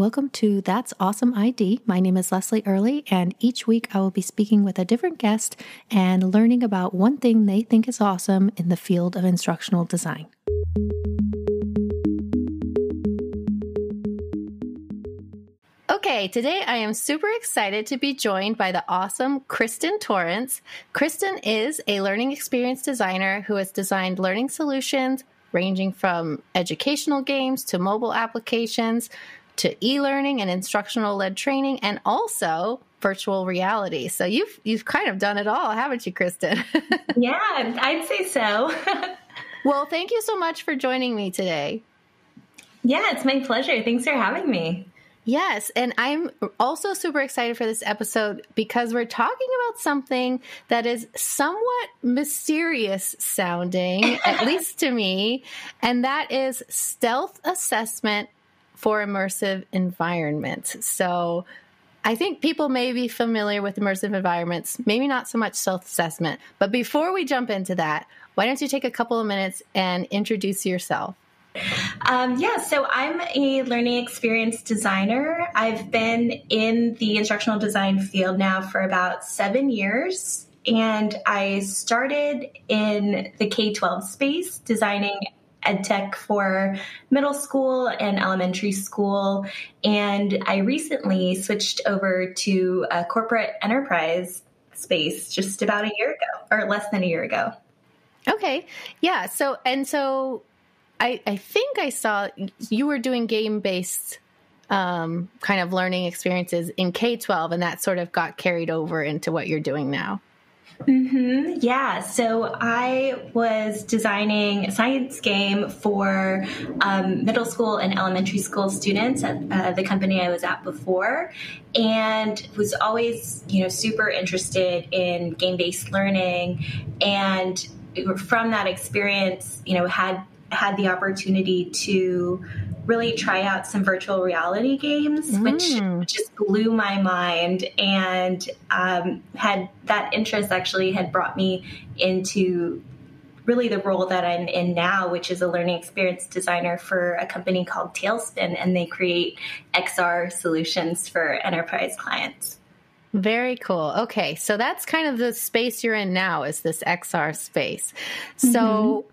Welcome to That's Awesome ID. My name is Leslie Early, and each week I will be speaking with a different guest and learning about one thing they think is awesome in the field of instructional design. Okay, today I am super excited to be joined by the awesome Kristin Torrence. Kristin is a learning experience designer who has designed learning solutions ranging from educational games to mobile applications to e-learning and instructional led training and also virtual reality. So you've you've kind of done it all, haven't you, Kristin? yeah, I'd say so. well, thank you so much for joining me today. Yeah, it's my pleasure. Thanks for having me. Yes, and I'm also super excited for this episode because we're talking about something that is somewhat mysterious sounding, at least to me, and that is stealth assessment for immersive environments. So I think people may be familiar with immersive environments, maybe not so much stealth assessment. But before we jump into that, why don't you take a couple of minutes and introduce yourself? Um, yeah, so I'm a learning experience designer. I've been in the instructional design field now for about seven years. And I started in the K 12 space, designing ed tech for middle school and elementary school. And I recently switched over to a corporate enterprise space just about a year ago, or less than a year ago. Okay. Yeah. So, and so I, I think I saw you were doing game based um, kind of learning experiences in K 12, and that sort of got carried over into what you're doing now. Mm-hmm. Yeah. So I was designing a science game for um, middle school and elementary school students at uh, the company I was at before, and was always, you know, super interested in game based learning. And from that experience, you know, had had the opportunity to really try out some virtual reality games, mm. which just blew my mind. And um, had that interest actually had brought me into really the role that I'm in now, which is a learning experience designer for a company called Talespin, and they create XR solutions for enterprise clients. Very cool. Okay, so that's kind of the space you're in now is this XR space. So mm-hmm.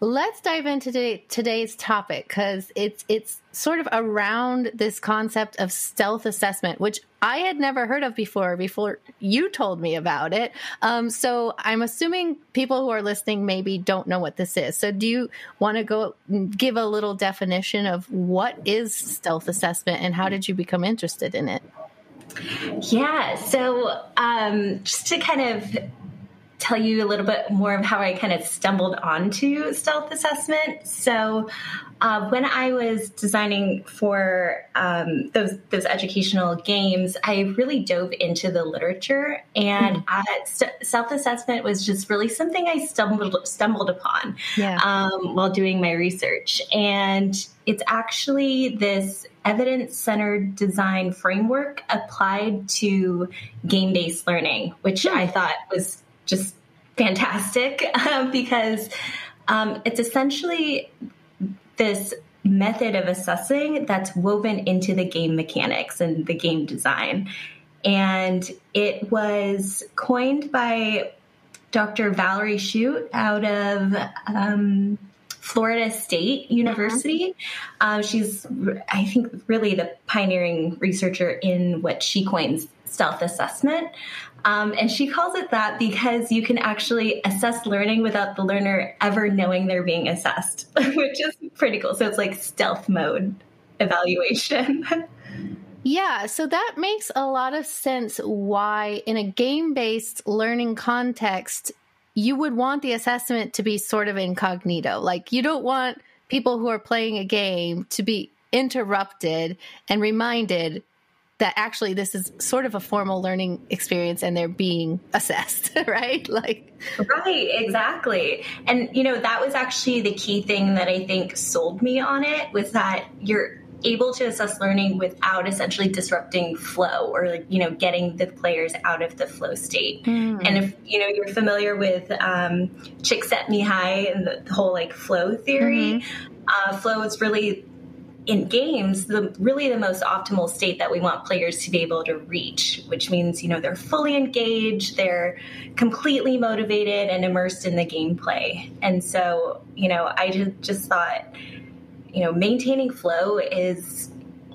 Let's dive into today, today's topic because it's it's sort of around this concept of stealth assessment, which I had never heard of before. Before you told me about it, um, so I'm assuming people who are listening maybe don't know what this is. So, do you want to go give a little definition of what is stealth assessment and how did you become interested in it? Yeah, so um, just to kind of tell you a little bit more of how I kind of stumbled onto stealth assessment. So, uh, when I was designing for um, those those educational games, I really dove into the literature, and mm. st- stealth assessment was just really something I stumbled stumbled upon yeah. um, while doing my research, and it's actually this evidence centered design framework applied to game based learning, which mm. I thought was just fantastic um, because um, it's essentially this method of assessing that's woven into the game mechanics and the game design. And it was coined by Dr. Valerie Shute out of um, Florida State University. Uh-huh. Uh, she's, I think, really the pioneering researcher in what she coins stealth assessment. Um, and she calls it that because you can actually assess learning without the learner ever knowing they're being assessed, which is pretty cool. So it's like stealth mode evaluation. Yeah, so that makes a lot of sense why, in a game based learning context, you would want the assessment to be sort of incognito. Like, you don't want people who are playing a game to be interrupted and reminded that actually this is sort of a formal learning experience and they're being assessed, right? Like Right, exactly. And you know, that was actually the key thing that I think sold me on it was that you're able to assess learning without essentially disrupting flow or like you know getting the players out of the flow state mm. and if you know you're familiar with um, Csikszentmihalyi and the, the whole like flow theory mm-hmm. uh, flow is really in games, the really the most optimal state that we want players to be able to reach, which means you know they're fully engaged, they're completely motivated and immersed in the gameplay. And so you know, I just, thought, you know, maintaining flow is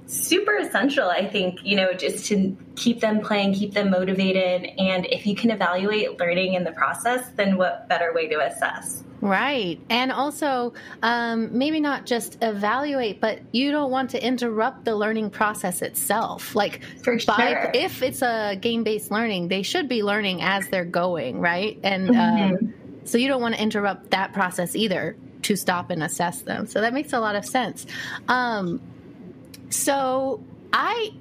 super essential. I think you know just to keep them playing, keep them motivated, and if you can evaluate learning in the process, then what better way to assess? Right. And also, um, maybe not just evaluate, but you don't want to interrupt the learning process itself. Like, For sure. by, if it's a game based learning, they should be learning as they're going, right? And um, mm-hmm. um, so you don't want to interrupt that process either to stop and assess them. So that makes a lot of sense. Um, so I,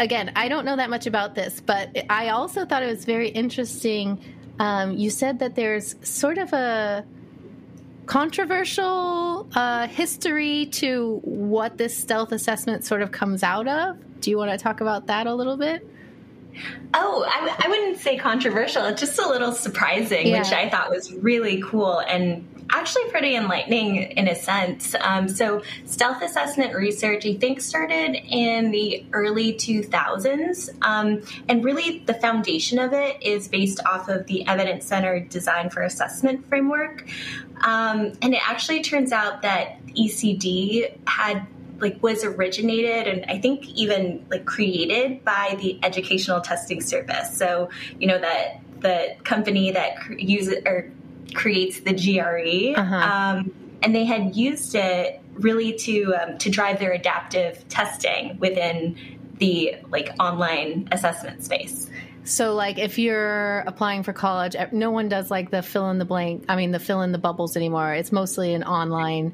again, I don't know that much about this, but I also thought it was very interesting. Um, you said that there's sort of a controversial uh, history to what this stealth assessment sort of comes out of. Do you want to talk about that a little bit? Oh, I, I wouldn't say controversial. It's just a little surprising, yeah. which I thought was really cool and actually pretty enlightening in a sense. Um, so, stealth assessment research, I think, started in the early 2000s. Um, and really, the foundation of it is based off of the evidence centered design for assessment framework. Um, and it actually turns out that ECD had like was originated and I think even like created by the Educational Testing Service. So you know that the company that uses or creates the GRE, uh-huh. um, and they had used it really to um, to drive their adaptive testing within the like online assessment space. So, like, if you're applying for college, no one does like the fill in the blank. I mean, the fill in the bubbles anymore. It's mostly an online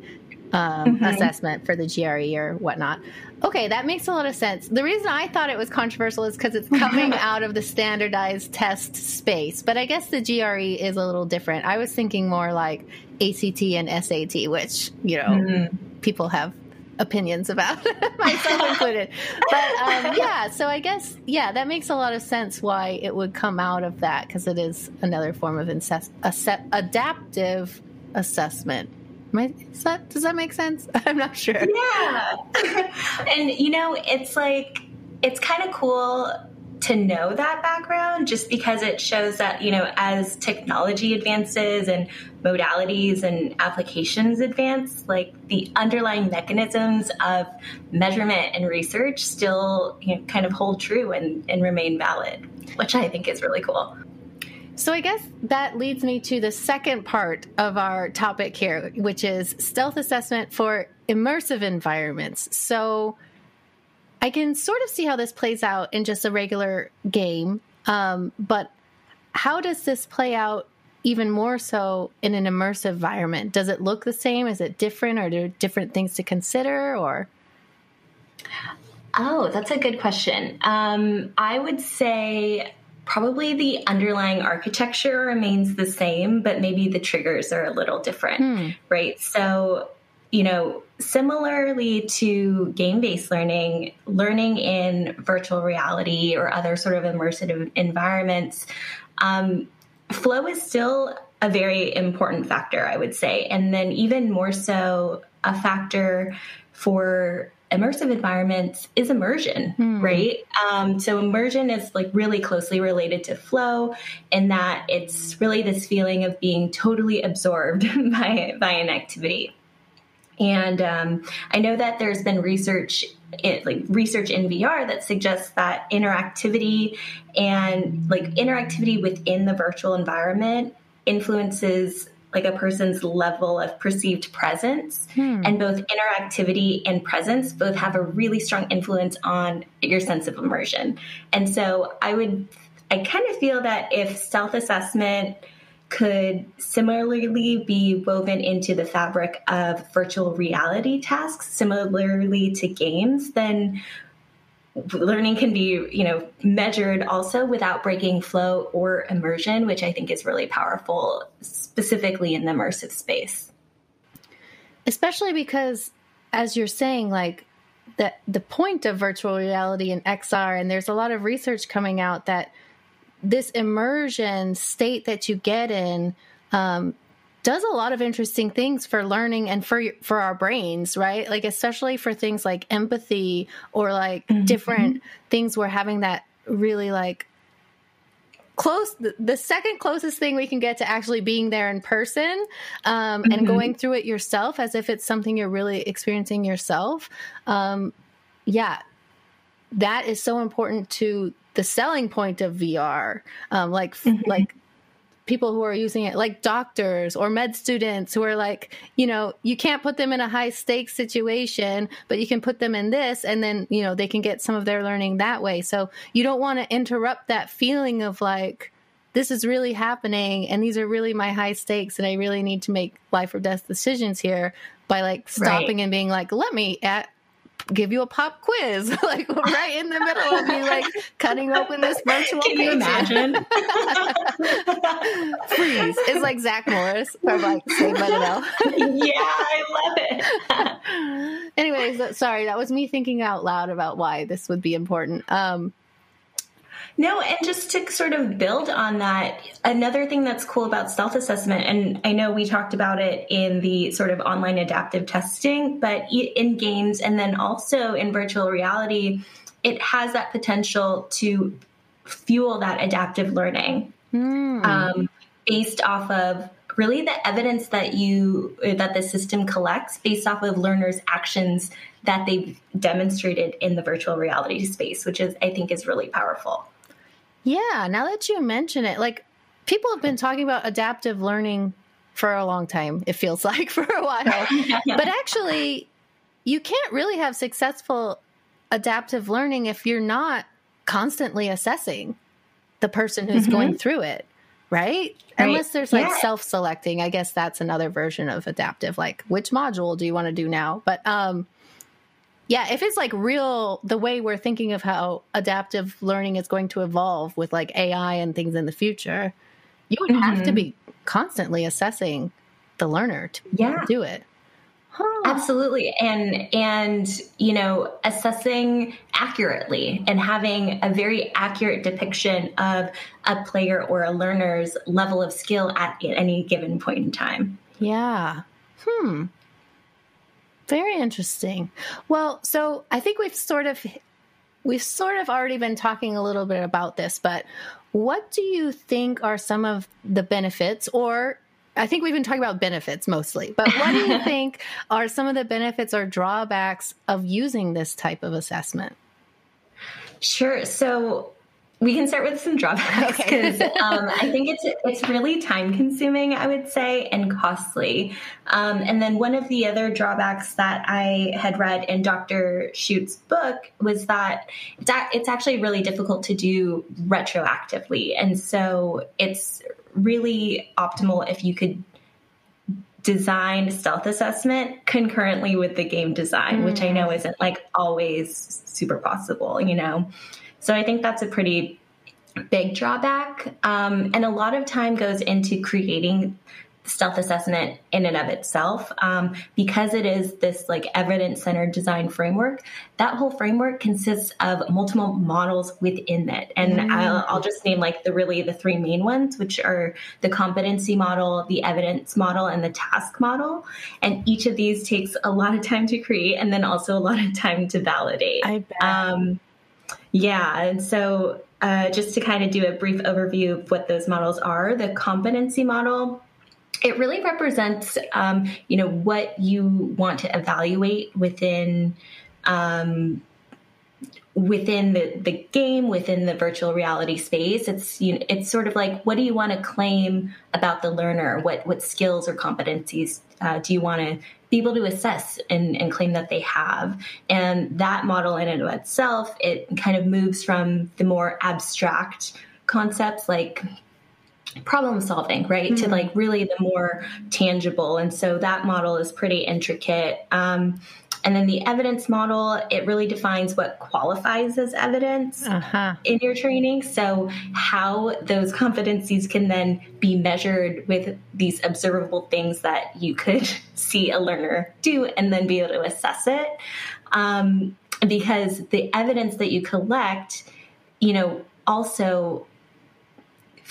um, mm-hmm. assessment for the GRE or whatnot. Okay, that makes a lot of sense. The reason I thought it was controversial is because it's coming out of the standardized test space. But I guess the GRE is a little different. I was thinking more like ACT and SAT, which, you know, mm-hmm. people have opinions about, myself included. But um, yeah, so I guess, yeah, that makes a lot of sense why it would come out of that because it is another form of incest- adaptive assessment I, that, does that make sense? I'm not sure. Yeah. and, you know, it's like, it's kind of cool to know that background just because it shows that, you know, as technology advances and modalities and applications advance, like the underlying mechanisms of measurement and research still you know, kind of hold true and, and remain valid, which I think is really cool. So I guess that leads me to the second part of our topic here, which is stealth assessment for immersive environments. So I can sort of see how this plays out in just a regular game, um, but how does this play out even more so in an immersive environment? Does it look the same? Is it different? Are there different things to consider? Or oh, that's a good question. Um, I would say probably the underlying architecture remains the same, but maybe the triggers are a little different, hmm. right? So, you know, similarly to game based learning, learning in virtual reality or other sort of immersive environments, um, flow is still a very important factor, I would say. And then, even more so, a factor for immersive environments is immersion, hmm. right? Um, so immersion is like really closely related to flow in that it's really this feeling of being totally absorbed by, by an activity. And um, I know that there's been research, it, like research in VR, that suggests that interactivity and like interactivity within the virtual environment influences like a person's level of perceived presence hmm. and both interactivity and presence both have a really strong influence on your sense of immersion and so i would i kind of feel that if stealth assessment could similarly be woven into the fabric of virtual reality tasks similarly to games then learning can be you know measured also without breaking flow or immersion which i think is really powerful specifically in the immersive space. Especially because as you're saying like that the point of virtual reality and xr and there's a lot of research coming out that this immersion state that you get in um, does a lot of interesting things for learning and for for our brains, right? Like especially for things like empathy or like mm-hmm. different things we're having that really like close the, the, second closest thing we can get to actually being there in person um, mm-hmm. and going through it yourself as if it's something you're really experiencing yourself um, yeah that is so important to the selling point of vr um, like mm-hmm. like people who are using it like doctors or med students who are like you know you can't put them in a high stakes situation but you can put them in this and then you know they can get some of their learning that way so you don't want to interrupt that feeling of like this is really happening and these are really my high stakes and i really need to make life or death decisions here by like stopping right. and being like let me at give you a pop quiz, like right in the middle of you like cutting open this virtual. Can you imagine? Freeze! It's like Zach Morris from like Saved by the Bell. yeah, I love it. Anyways, sorry, that was me thinking out loud about why this would be important. Um, no, and just to sort of build on that, another thing that's cool about stealth assessment, and I know we talked about it in the sort of online adaptive testing, but in games and then also in virtual reality, it has that potential to fuel that adaptive learning mm. um, based off of really the evidence that you that the system collects based off of learners actions that they've demonstrated in the virtual reality space which is i think is really powerful yeah, now that you mention it, like people have been talking about adaptive learning for a long time, it feels like for a while. but actually, you can't really have successful adaptive learning if you're not constantly assessing the person who's mm-hmm. going through it, right? right? Unless there's like yeah. self selecting. I guess that's another version of adaptive, like which module do you want to do now? But um yeah, if it's like real, the way we're thinking of how adaptive learning is going to evolve with like AI and things in the future, you would mm-hmm. have to mm-hmm. be constantly assessing the learner to yeah. do it. Huh. Absolutely. And and you know, assessing accurately and having a very accurate depiction of a player or a learner's level of skill at any given point in time. Yeah. Hmm. Very interesting. Well, so I think we've sort of we've sort of already been talking a little bit about this, but what do you think are some of the benefits or I think we've been talking about benefits mostly, but what do you think are some of the benefits or drawbacks of using this type of assessment? Sure. So we can start with some drawbacks because okay. um, I think it's it's really time consuming, I would say, and costly. Um, and then one of the other drawbacks that I had read in Dr. Shute's book was that it's, a, it's actually really difficult to do retroactively, and so it's really optimal if you could design stealth assessment concurrently with the game design, mm. which I know mm. isn't like always super possible, you know. So I think that's a pretty big drawback. Um, and a lot of time goes into creating stealth assessment in and of itself um, because it is this like evidence centered design framework that whole framework consists of multiple models within it and mm. I'll, I'll, just name like the really the three main ones which are the competency model the evidence model and the task model and each of these takes a lot of time to create and then also a lot of time to validate I bet. Um, yeah. And so, uh, just to kind of do a brief overview of what those models are, the competency model it really represents um, you know what you want to evaluate within um, within the, the game within the virtual reality space it's you know, it's sort of like what do you want to claim about the learner what what skills or competencies uh, do you want to be able to assess and, and claim that they have. And that model in and of itself, it kind of moves from the more abstract concepts like problem solving, right, mm-hmm. to like really the more tangible. And so that model is pretty intricate. Um, and then the evidence model, it really defines what qualifies as evidence uh-huh. in your training. So, how those competencies can then be measured with these observable things that you could see a learner do and then be able to assess it. Um, because the evidence that you collect, you know, also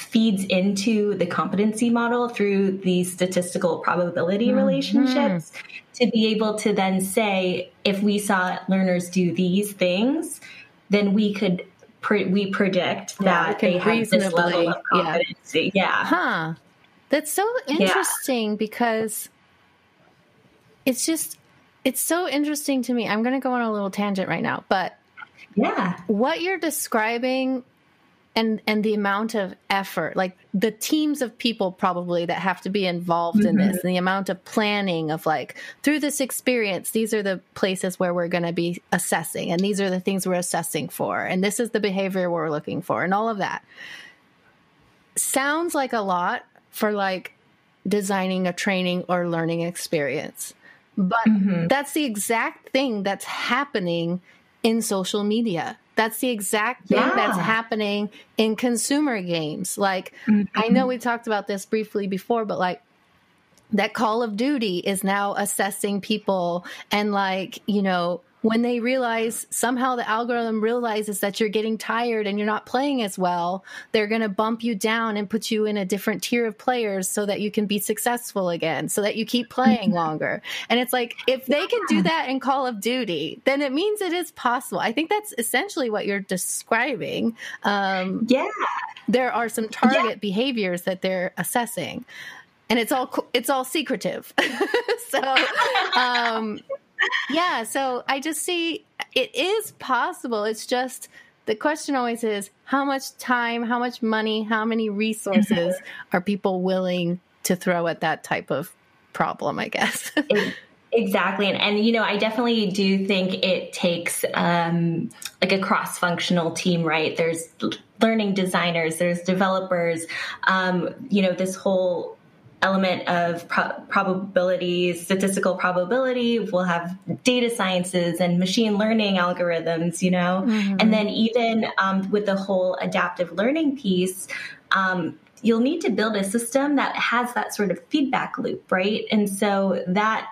feeds into the competency model through these statistical probability mm-hmm. relationships to be able to then say if we saw learners do these things then we could pre- we predict that they have this level of competency yeah. yeah. huh that's so interesting yeah. because it's just it's so interesting to me i'm going to go on a little tangent right now but yeah what you're describing and and the amount of effort like the teams of people probably that have to be involved mm-hmm. in this mm-hmm. and the amount of planning of like through this experience these are the places where we're going to be assessing and these are the things we're assessing for and this is the behavior we're looking for and all of that sounds like a lot for like designing a training or learning experience but mm-hmm. that's the exact thing that's happening in social media that's the exact thing yeah. that's happening in consumer games. Like, mm-hmm. I know we talked about this briefly before, but like, that Call of Duty is now assessing people and, like, you know, when they realize somehow the algorithm realizes that you're getting tired and you're not playing as well, they're going to bump you down and put you in a different tier of players so that you can be successful again, so that you keep playing mm-hmm. longer. And it's like, if they can do that in Call of Duty, then it means it is possible. I think that's essentially what you're describing. Um, yeah. There are some target yeah. behaviors that they're assessing and it's all it's all secretive. so um, yeah, so I just see it is possible. It's just the question always is how much time, how much money, how many resources mm-hmm. are people willing to throw at that type of problem, I guess. Exactly. And, and, you know, I definitely do think it takes um, like a cross functional team, right? There's learning designers, there's developers, um, you know, this whole element of pro- probability, statistical probability. We'll have data sciences and machine learning algorithms, you know, mm-hmm. and then even um, with the whole adaptive learning piece. Um, you'll need to build a system that has that sort of feedback loop, right? And so that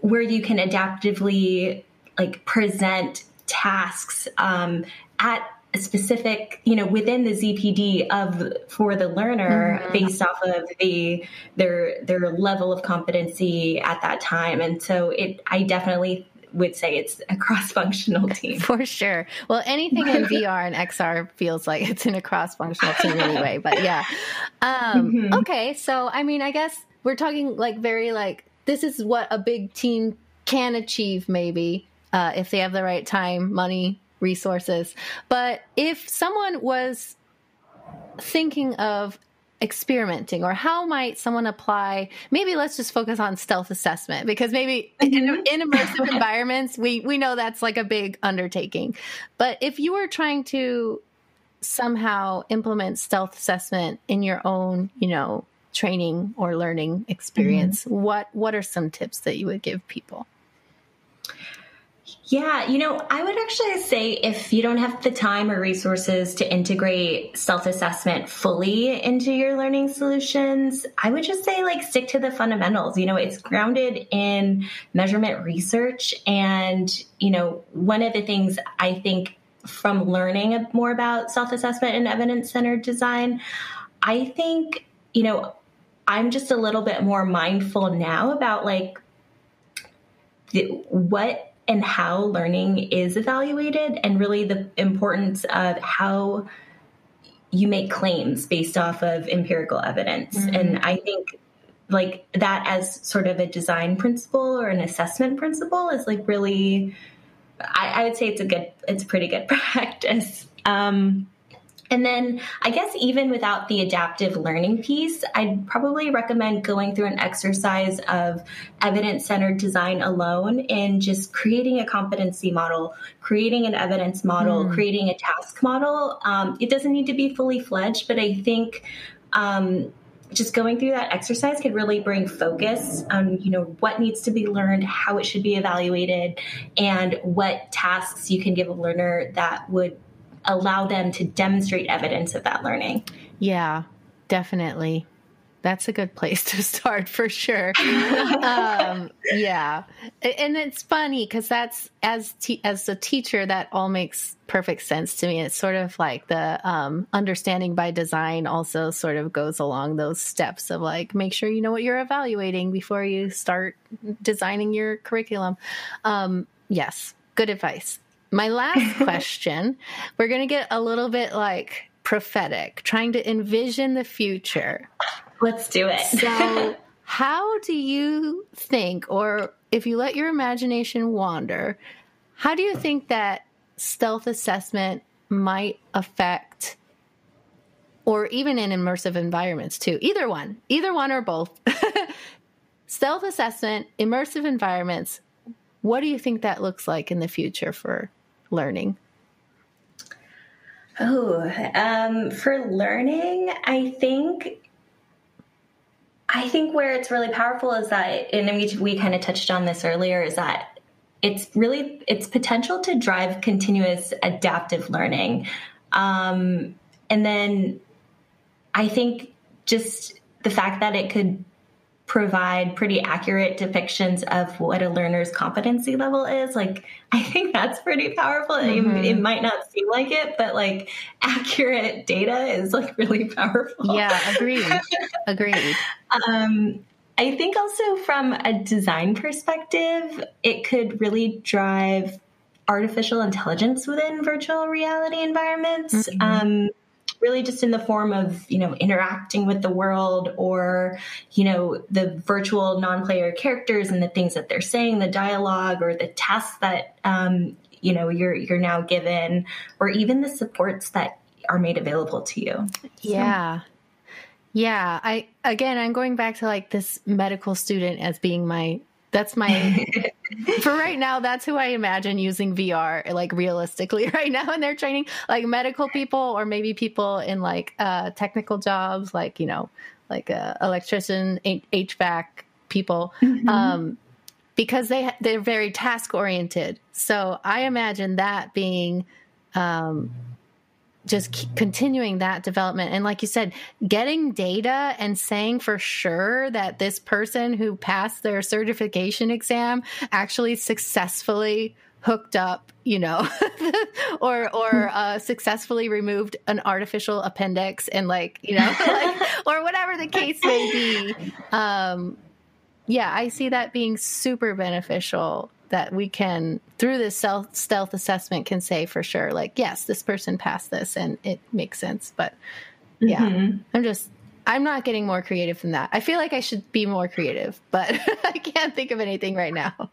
where you can adaptively like present tasks um, at specific you know within the zpd of for the learner mm-hmm. based off of the their their level of competency at that time and so it i definitely would say it's a cross-functional team for sure well anything in vr and xr feels like it's in a cross-functional team anyway but yeah um, mm-hmm. okay so i mean i guess we're talking like very like this is what a big team can achieve maybe uh, if they have the right time money resources. But if someone was thinking of experimenting or how might someone apply maybe let's just focus on stealth assessment because maybe in, mm-hmm. in, immersive environments we we know that's like a big undertaking but if you were trying to somehow implement stealth assessment in your own you know training or learning experience mm-hmm. what what are some tips that you would give people yeah, you know, I would actually say if you don't have the time or resources to integrate stealth assessment fully into your learning solutions, I would just say like stick to the fundamentals. You know, it's grounded in measurement research. And, you know, one of the things I think from learning more about stealth assessment and evidence centered design, I think, you know, I'm just a little bit more mindful now about like the, what and how learning is evaluated and really the importance of how you make claims based off of empirical evidence. Mm-hmm. And I think like that as sort of a design principle or an assessment principle is like really I, I would say it's a good it's a pretty good practice. Um, and then I guess even without the adaptive learning piece, I'd probably recommend going through an exercise of evidence centered design alone and just creating a competency model, creating an evidence model, mm. creating a task model. Um, it doesn't need to be fully fledged, but I think. Um, just going through that exercise could really bring focus on you know what needs to be learned how it should be evaluated and what tasks you can give a learner that would allow them to demonstrate evidence of that learning. Yeah, definitely. that's a good place to start for sure. um, yeah, and it's funny because that's as te- as a teacher that all makes perfect sense to me. It's sort of like the um, understanding by design also sort of goes along those steps of like make sure you know what you're evaluating before you start designing your curriculum. Um, yes, good advice. My last question, we're going to get a little bit like prophetic, trying to envision the future. Let's do it. so, how do you think, or if you let your imagination wander, how do you think that stealth assessment might affect, or even in immersive environments too? Either one, either one or both. stealth assessment, immersive environments, what do you think that looks like in the future for learning? Oh, um, for learning, I think I think where it's really powerful is that, and we, we kind of touched on this earlier, is that it's really its potential to drive continuous adaptive learning. Um, and then I think just the fact that it could provide pretty accurate depictions of what a learner's competency level is. Like i think that's pretty powerful. Mm-hmm. it, it, might not seem like it but like accurate data is like really powerful. Yeah agreed. Agreed. Um i think also from a design perspective it could really drive artificial intelligence within virtual reality environments. Mm-hmm. um really just in the form of you know interacting with the world or you know the virtual non-player characters and the things that they're saying the dialogue or the tests that um, you know you're you're now given or even the supports that are made available to you. Yeah. Yeah. I again i'm going back to like this medical student as being my that's my for right now. That's who I imagine using VR like realistically right now in their training, like medical people or maybe people in like uh, technical jobs, like you know, like uh, electrician, HVAC people, mm-hmm. um, because they they're very task oriented. So I imagine that being. Um, just continuing that development. And like you said getting data and saying for sure that this person who passed their certification exam actually successfully hooked up you know or or uh, successfully removed an artificial appendix and like you know like, or whatever the case may be. Um yeah i see that being super beneficial that we can through this self stealth assessment can say for sure like yes this person passed this and it makes sense but yeah. Mm-hmm. i'm just i'm not getting more creative than that. I feel like i should be more creative but i can't think of anything right now.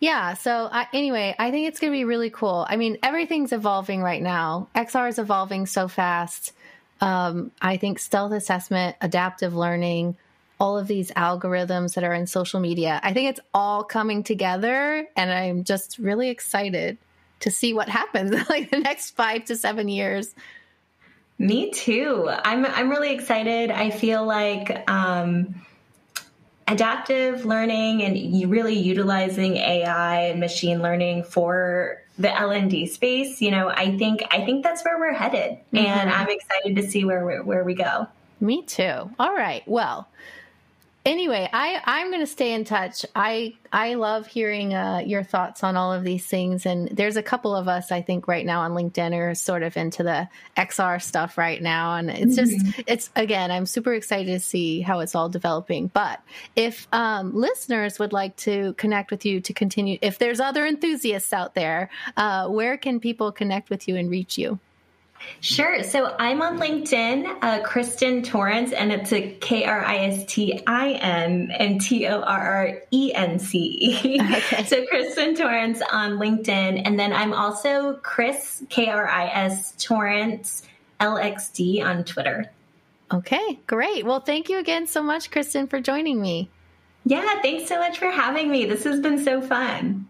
Yeah so I, anyway i think it's going to be really cool. I mean everything's evolving right now. Xr is evolving so fast. Um, i think stealth assessment adaptive learning all of these algorithms that are in social media. I think it's all coming together, and I'm just really excited to see what happens like the next five to seven years. Me too. I'm I'm really excited. I feel like um, adaptive learning and really utilizing AI and machine learning for the L&D space. You know, I think I think that's where we're headed, mm-hmm. and I'm excited to see where where we go. Me too. All right. Well, anyway, I I'm going to stay in touch. I I love hearing uh, your thoughts on all of these things, and there's a couple of us I think right now on LinkedIn are sort of into the XR stuff right now, and it's just mm-hmm. it's again I'm super excited to see how it's all developing. But if um, listeners would like to connect with you to continue, if there's other enthusiasts out there, uh, where can people connect with you and reach you? Sure. So I'm on LinkedIn, uh, Kristin Torrence, and it's a K R I S T I N and T O R R E N C E. Okay. So Kristin Torrence on LinkedIn. And then I'm also Chris, K R I S Torrence, LXD on Twitter. Okay, great. Well, thank you again so much, Kristin, for joining me. Yeah, thanks so much for having me. This has been so fun.